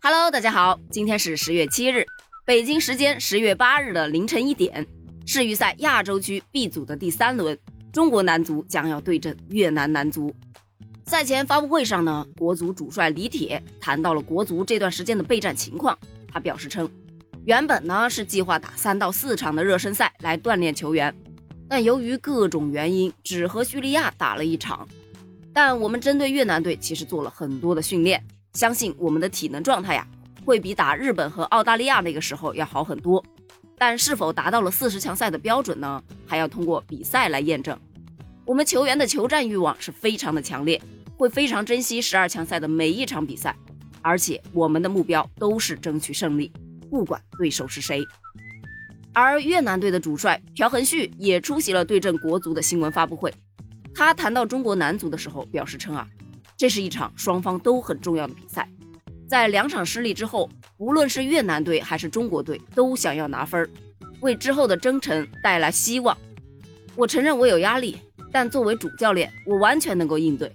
Hello，大家好，今天是十月七日，北京时间十月八日的凌晨一点，世预赛亚洲区 B 组的第三轮，中国男足将要对阵越南男足。赛前发布会上呢，国足主帅李铁谈到了国足这段时间的备战情况，他表示称，原本呢是计划打三到四场的热身赛来锻炼球员，但由于各种原因，只和叙利亚打了一场。但我们针对越南队其实做了很多的训练。相信我们的体能状态呀，会比打日本和澳大利亚那个时候要好很多。但是否达到了四十强赛的标准呢？还要通过比赛来验证。我们球员的求战欲望是非常的强烈，会非常珍惜十二强赛的每一场比赛，而且我们的目标都是争取胜利，不管对手是谁。而越南队的主帅朴恒旭也出席了对阵国足的新闻发布会，他谈到中国男足的时候表示称啊。这是一场双方都很重要的比赛，在两场失利之后，无论是越南队还是中国队，都想要拿分，为之后的征程带来希望。我承认我有压力，但作为主教练，我完全能够应对。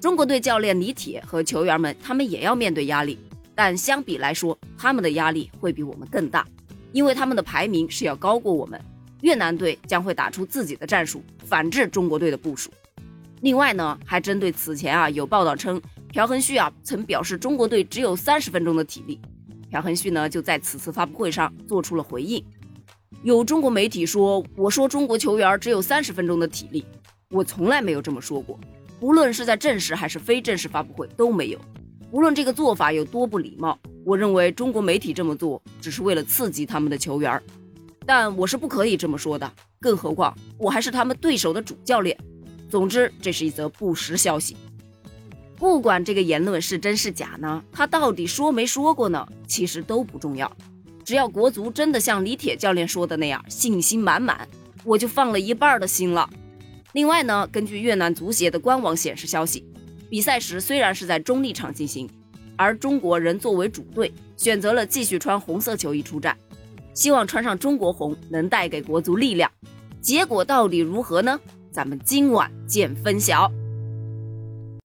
中国队教练李铁和球员们，他们也要面对压力，但相比来说，他们的压力会比我们更大，因为他们的排名是要高过我们。越南队将会打出自己的战术，反制中国队的部署。另外呢，还针对此前啊有报道称朴恒旭啊曾表示中国队只有三十分钟的体力，朴恒旭呢就在此次发布会上做出了回应。有中国媒体说我说中国球员只有三十分钟的体力，我从来没有这么说过，无论是在正式还是非正式发布会都没有。无论这个做法有多不礼貌，我认为中国媒体这么做只是为了刺激他们的球员，但我是不可以这么说的，更何况我还是他们对手的主教练。总之，这是一则不实消息。不管这个言论是真是假呢，他到底说没说过呢？其实都不重要。只要国足真的像李铁教练说的那样，信心满满，我就放了一半的心了。另外呢，根据越南足协的官网显示消息，比赛时虽然是在中立场进行，而中国人作为主队选择了继续穿红色球衣出战，希望穿上中国红能带给国足力量。结果到底如何呢？咱们今晚见分晓。